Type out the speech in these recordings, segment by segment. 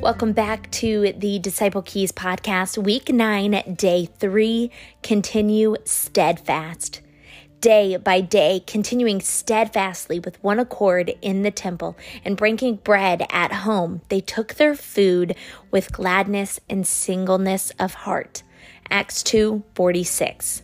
Welcome back to the Disciple Keys podcast, week nine, day three. Continue steadfast. Day by day, continuing steadfastly with one accord in the temple and breaking bread at home, they took their food with gladness and singleness of heart. Acts 2 46.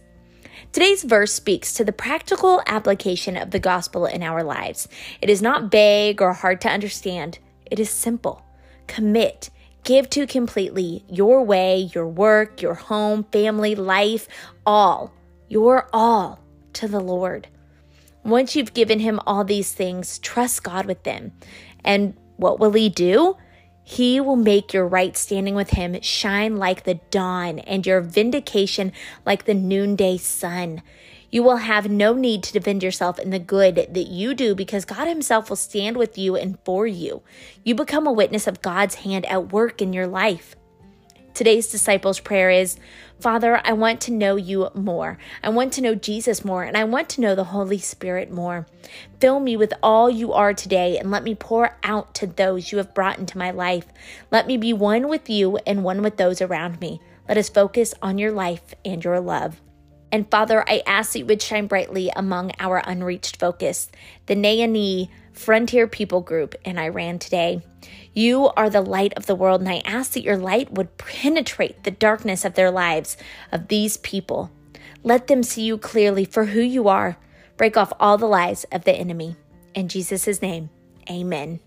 Today's verse speaks to the practical application of the gospel in our lives. It is not vague or hard to understand, it is simple commit, give to completely your way, your work, your home, family, life, all, your all to the Lord. Once you've given him all these things, trust God with them. And what will he do? He will make your right standing with him shine like the dawn and your vindication like the noonday sun. You will have no need to defend yourself in the good that you do because God Himself will stand with you and for you. You become a witness of God's hand at work in your life. Today's disciples' prayer is Father, I want to know you more. I want to know Jesus more, and I want to know the Holy Spirit more. Fill me with all you are today, and let me pour out to those you have brought into my life. Let me be one with you and one with those around me. Let us focus on your life and your love. And Father, I ask that you would shine brightly among our unreached focus, the Naini Frontier People Group in Iran today. You are the light of the world, and I ask that your light would penetrate the darkness of their lives, of these people. Let them see you clearly for who you are. Break off all the lies of the enemy. In Jesus' name, amen.